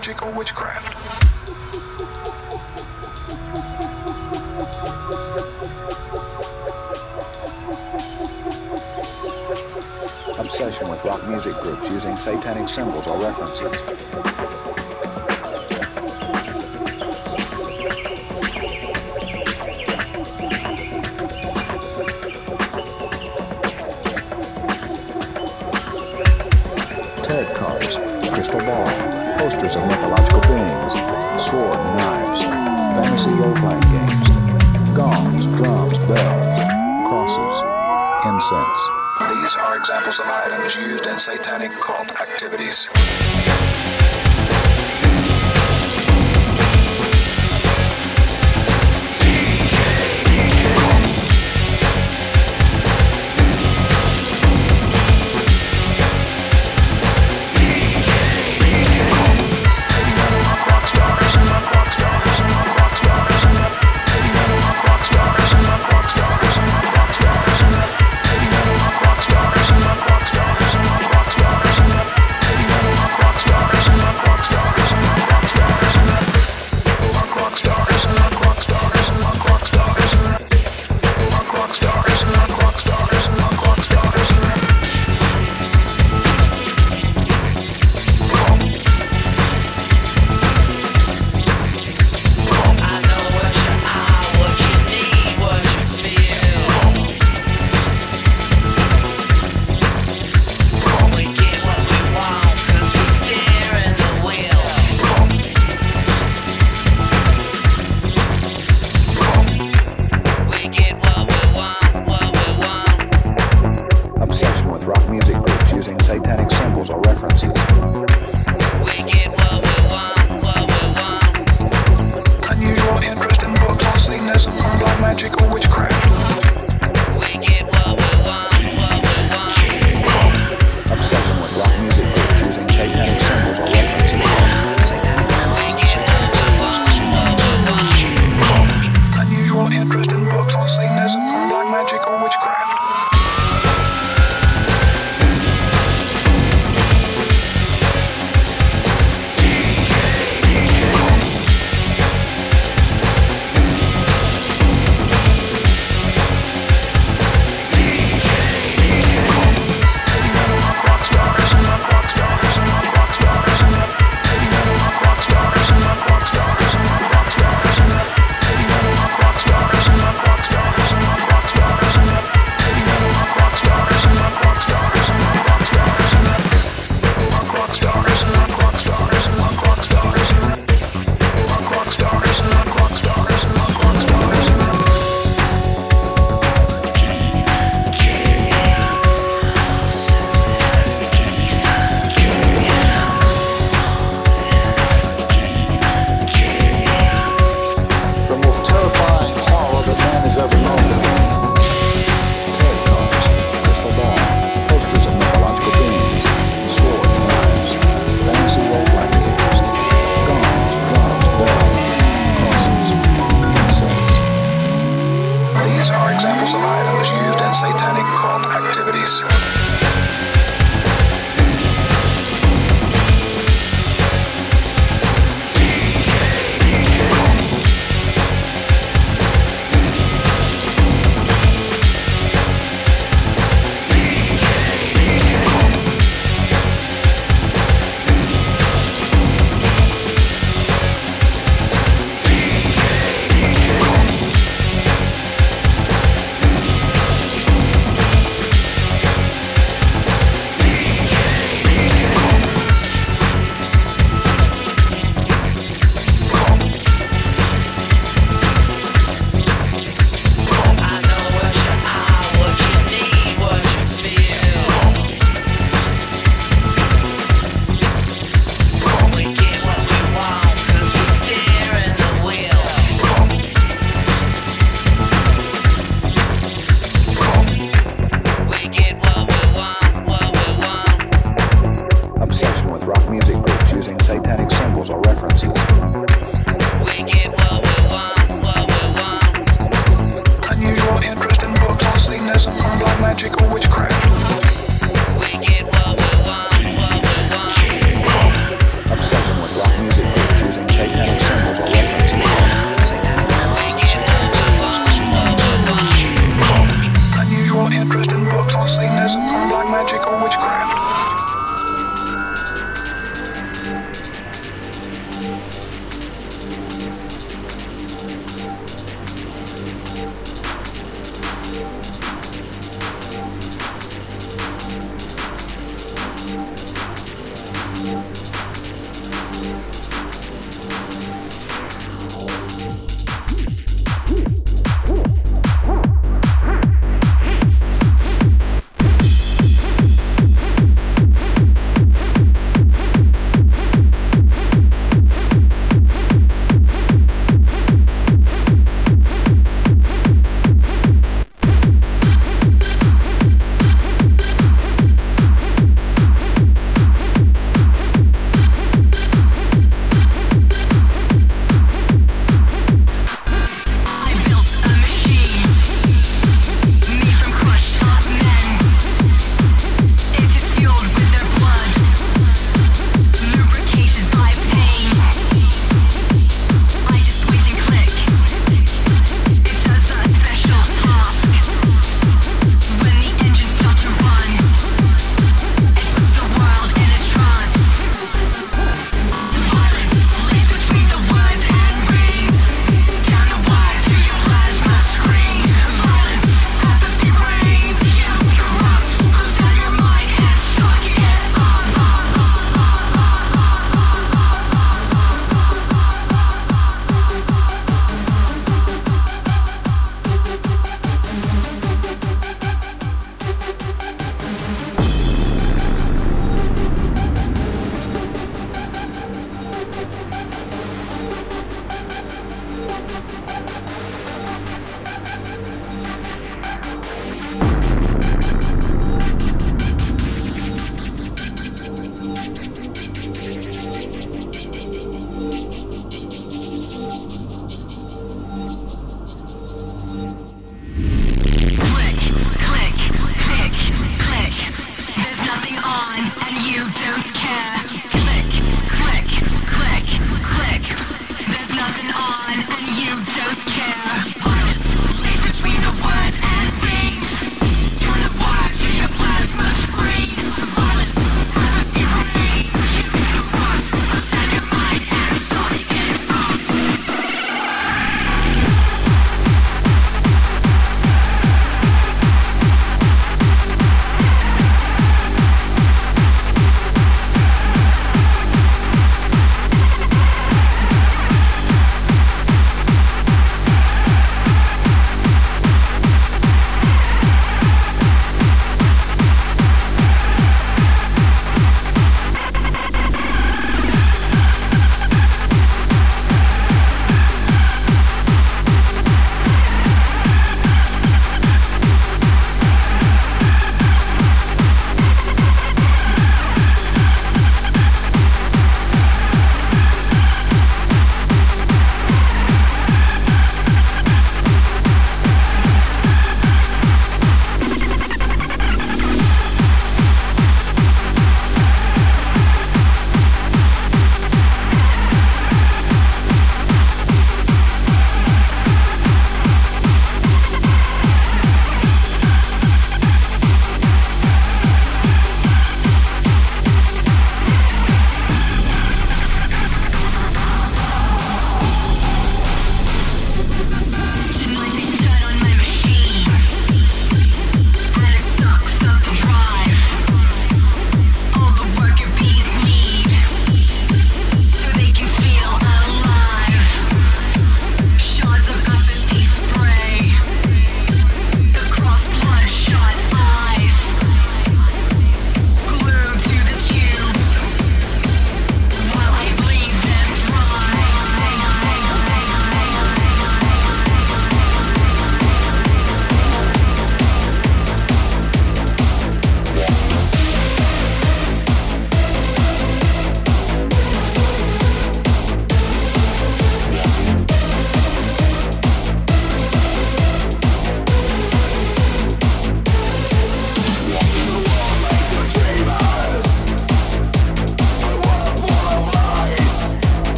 magic or witchcraft. Obsession with rock music groups using satanic symbols or references.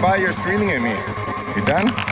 By, you're screaming at me. You done?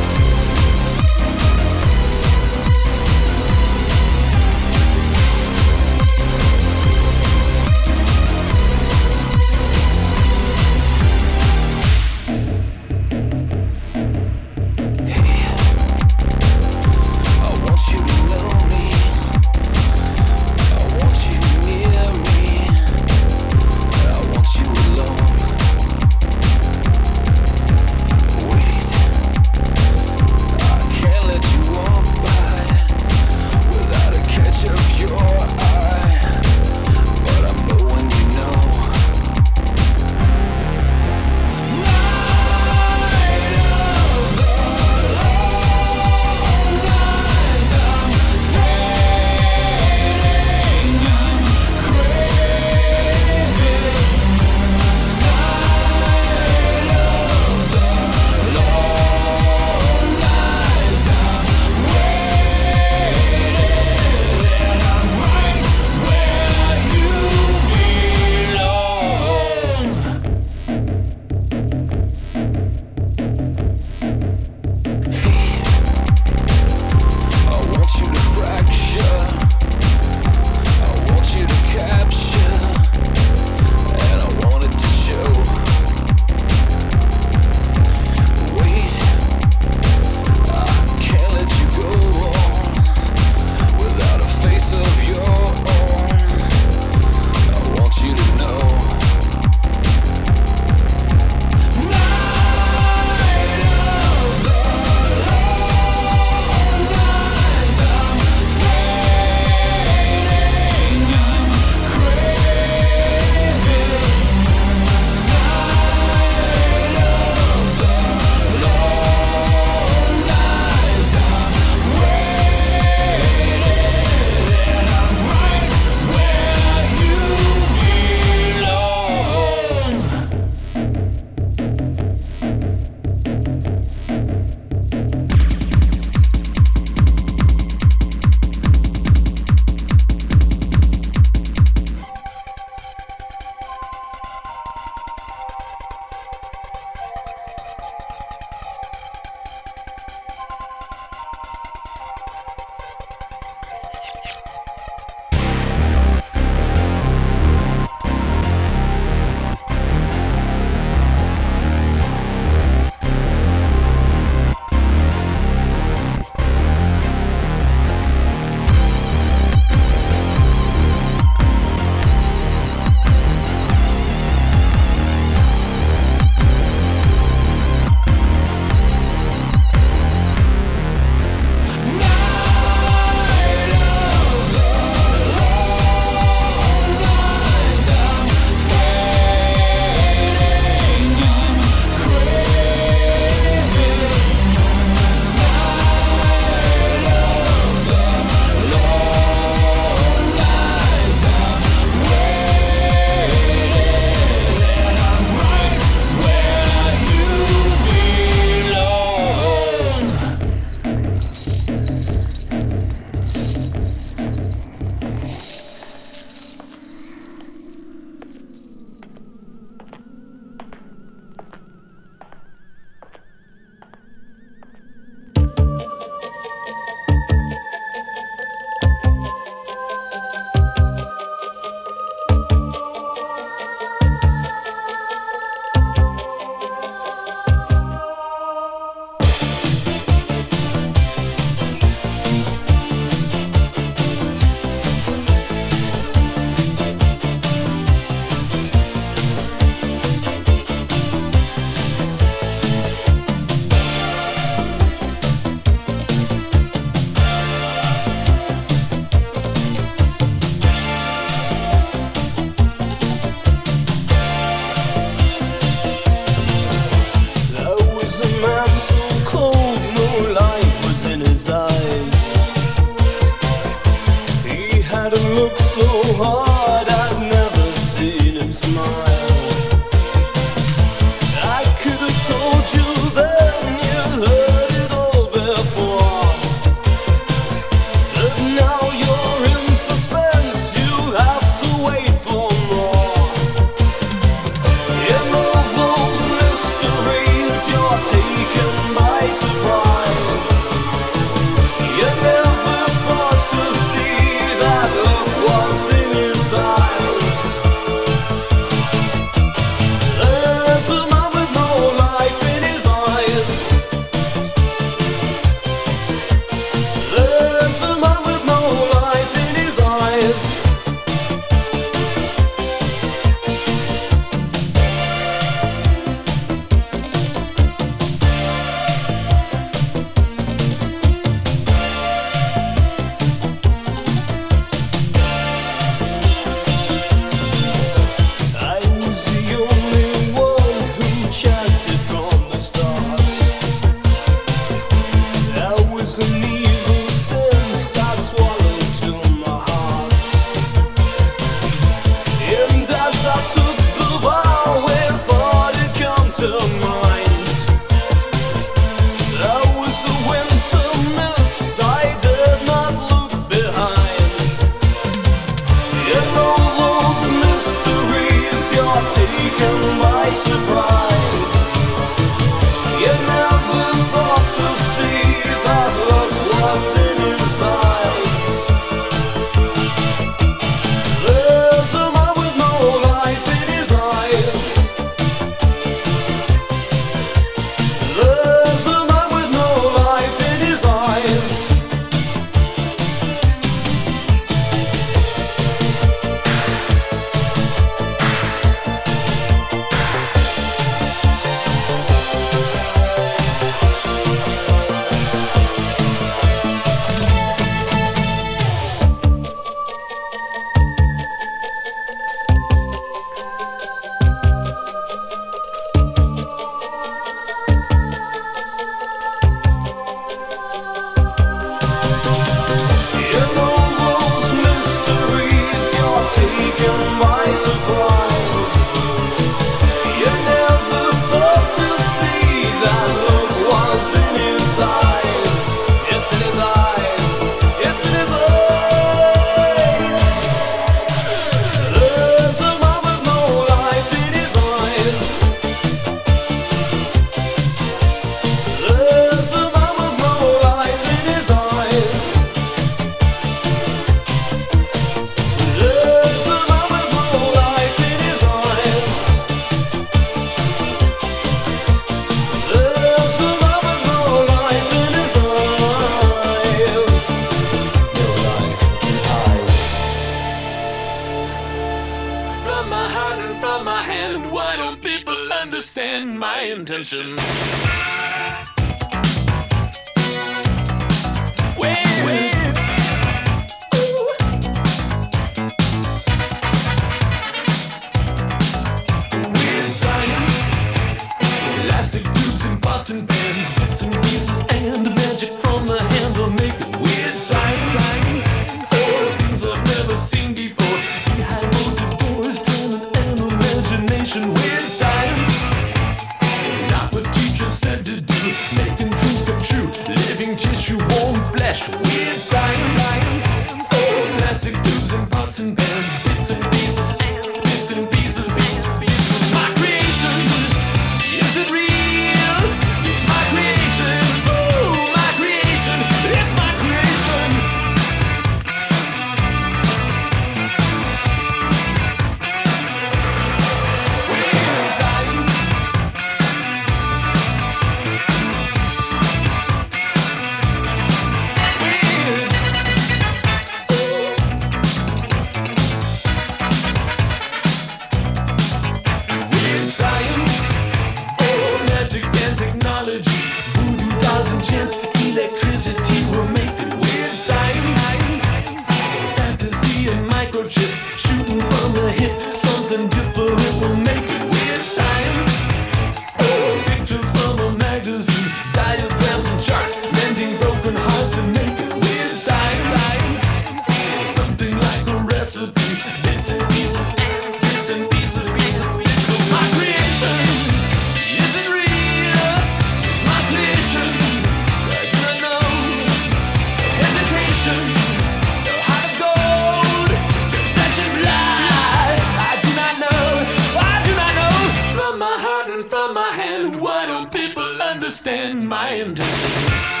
Understand my intentions?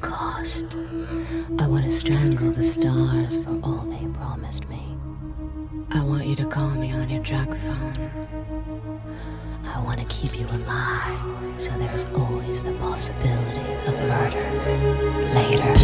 to keep you alive, so there's always the possibility of murder later.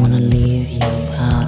wanna leave you out.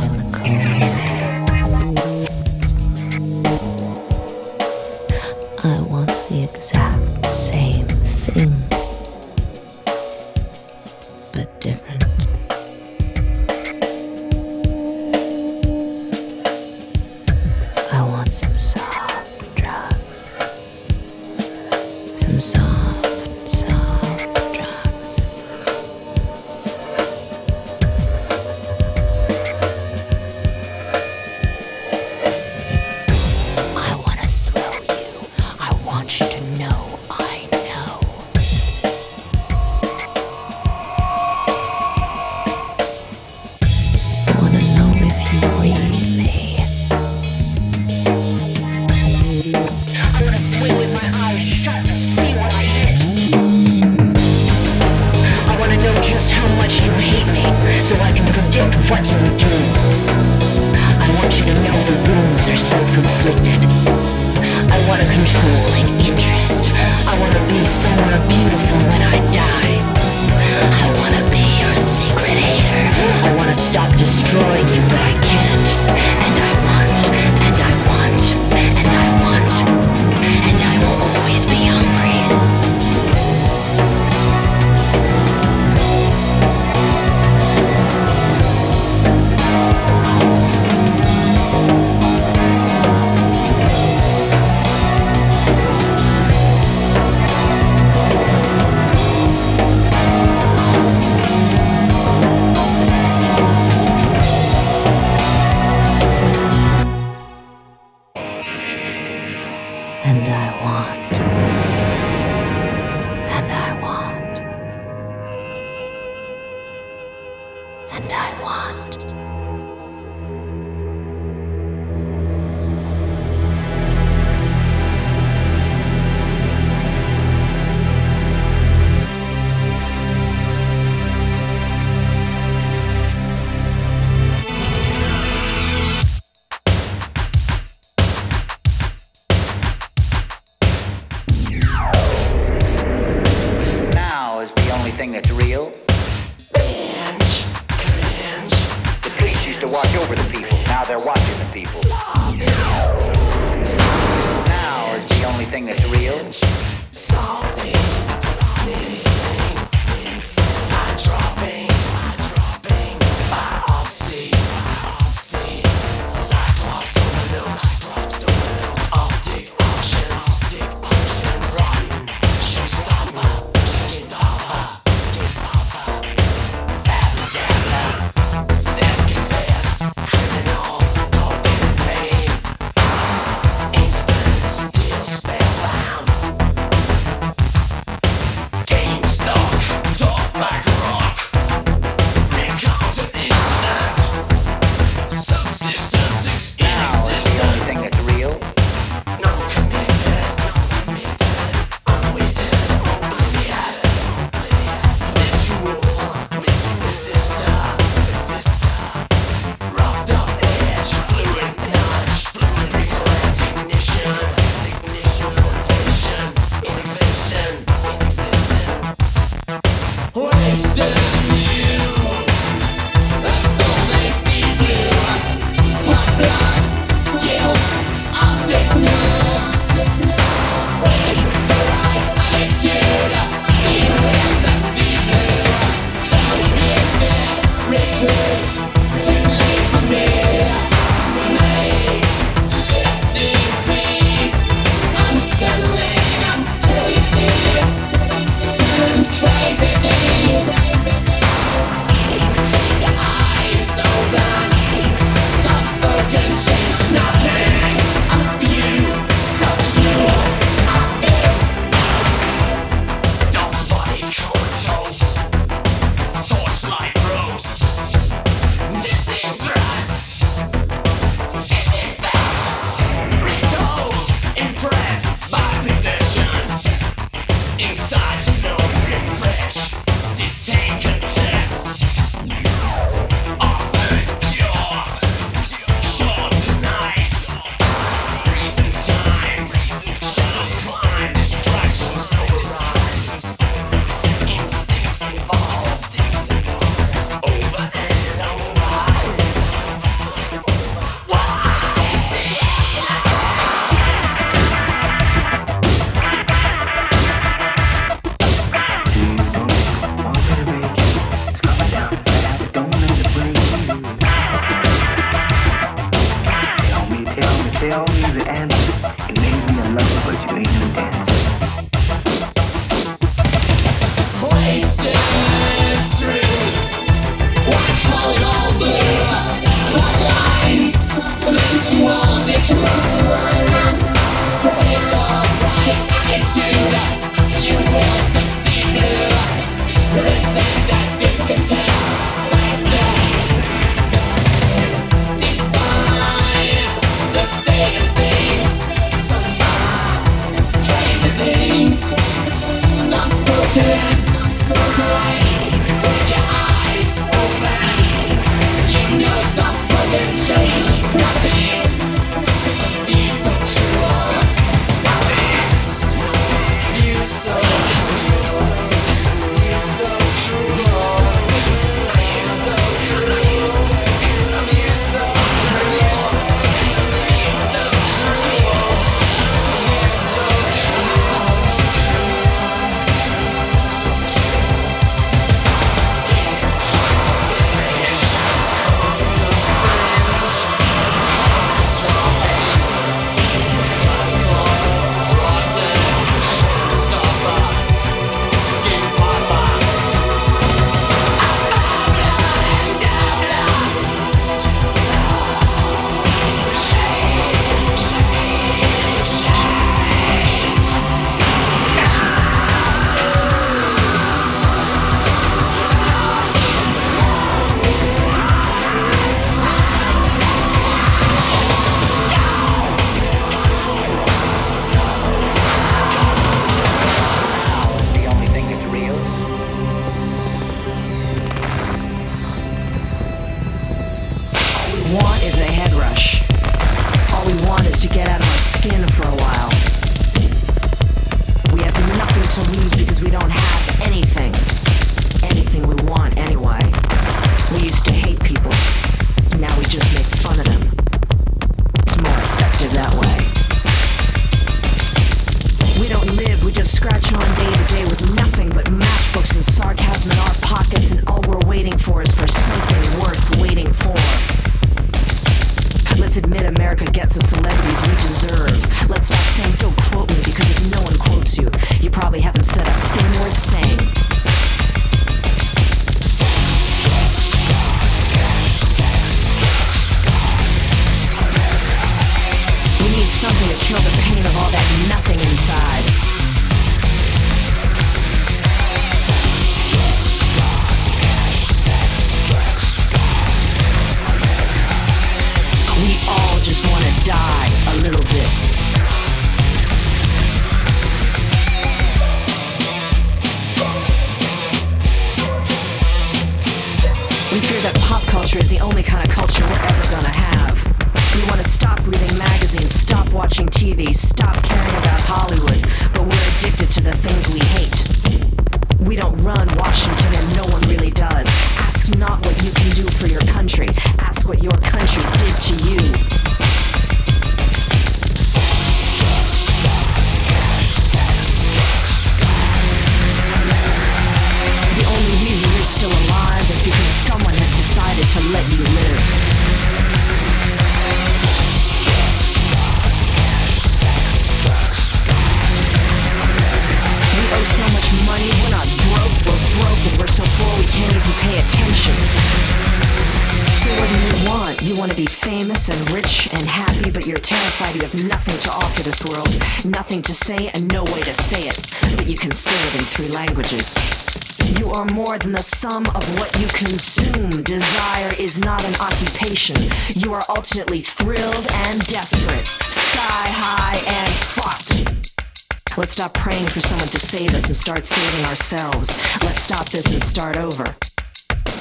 alternately thrilled and desperate, sky high and fucked. Let's stop praying for someone to save us and start saving ourselves. Let's stop this and start over.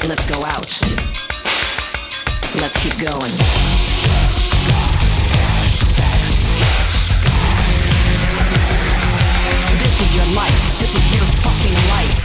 Let's go out. Let's keep going. This is your life. This is your fucking life.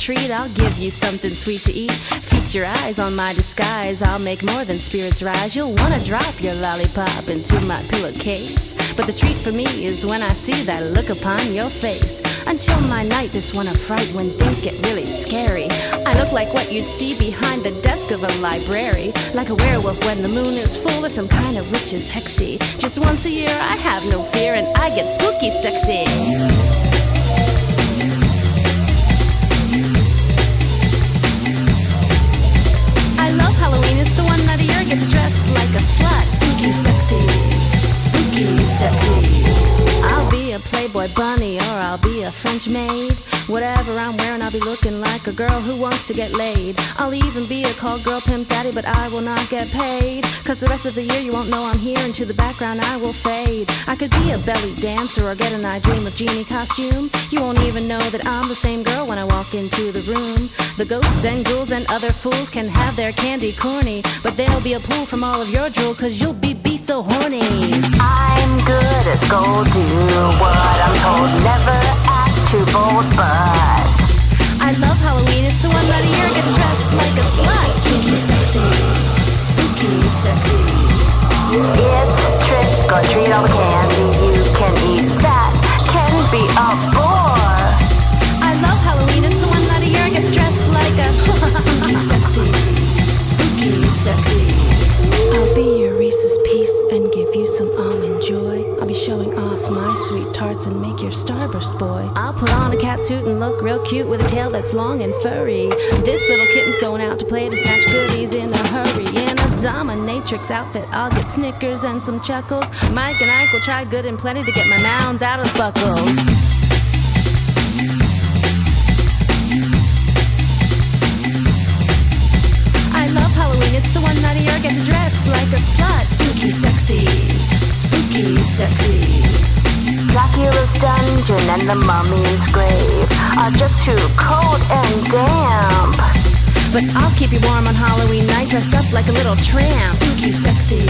Treat, I'll give you something sweet to eat. Feast your eyes on my disguise, I'll make more than spirits rise. You'll wanna drop your lollipop into my pillowcase. But the treat for me is when I see that look upon your face. Until my night, this one a fright when things get really scary. I look like what you'd see behind the desk of a library. Like a werewolf when the moon is full or some kind of witch's hexy. Just once a year, I have no fear and I get spooky sexy. I'll be a Playboy bunny or I'll be a French maid. I'll be looking like a girl who wants to get laid. I'll even be a call girl pimp daddy, but I will not get paid. Cause the rest of the year you won't know I'm here, and to the background I will fade. I could be a belly dancer or get an I Dream of Jeannie costume. You won't even know that I'm the same girl when I walk into the room. The ghosts and ghouls and other fools can have their candy corny, but there'll be a pool from all of your drool, cause you'll be be so horny. I'm good at gold, do what I'm told, never act too bold, but I love Halloween, it's the one night a year I get to dress like a slut. Spooky, sexy. Spooky, sexy. it's trick or treat all the candy you can eat. That can be a bore. I love Halloween, it's the one night a year I get to dress like a spooky, sexy. Spooky, sexy. I'll be your Reese's piece and give you some almond joy. I'll be showing off my sweet tarts and make your starburst boy. I'll put on a cat suit and look real cute with a tail that's long and furry. This little kitten's going out to play to snatch goodies in a hurry. In a dominatrix outfit, I'll get Snickers and some chuckles. Mike and Ike will try good and plenty to get my mounds out of buckles. Get to dress like a slut. Spooky, sexy, spooky, sexy. Dracula's dungeon and the mummy's grave are just too cold and damp. But I'll keep you warm on Halloween night dressed up like a little tramp. Spooky, sexy,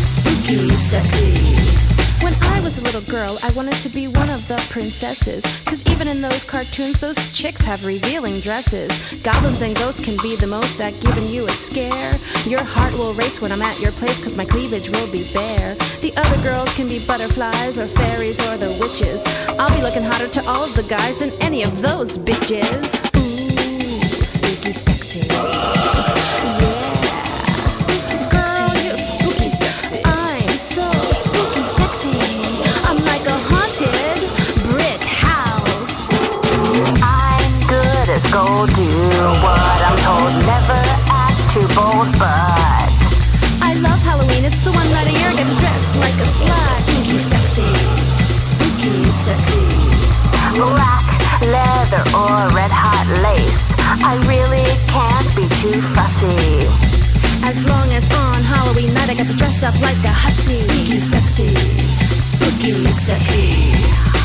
spooky, sexy. When I was a little girl, I wanted to be one of the princesses. Cause even in those cartoons, those chicks have revealing dresses. Goblins and ghosts can be the most at giving you a scare. Your heart will race when I'm at your place, cause my cleavage will be bare. The other girls can be butterflies or fairies or the witches. I'll be looking hotter to all of the guys than any of those bitches. Ooh, spooky, sexy. Gold, do what I'm told, never act too bold, but I love Halloween. It's the one night a year I get to dress like a slut. Spooky, sexy. Spooky, sexy. black leather or red hot lace. I really can't be too fussy. As long as on Halloween night I get to dress up like a hussy. Spooky, sexy. Spooky, sexy.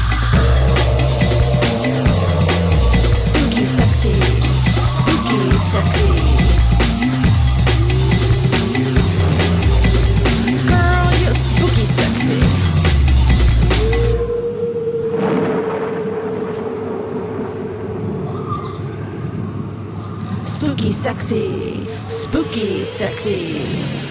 Spooky, sexy. Spooky, sexy.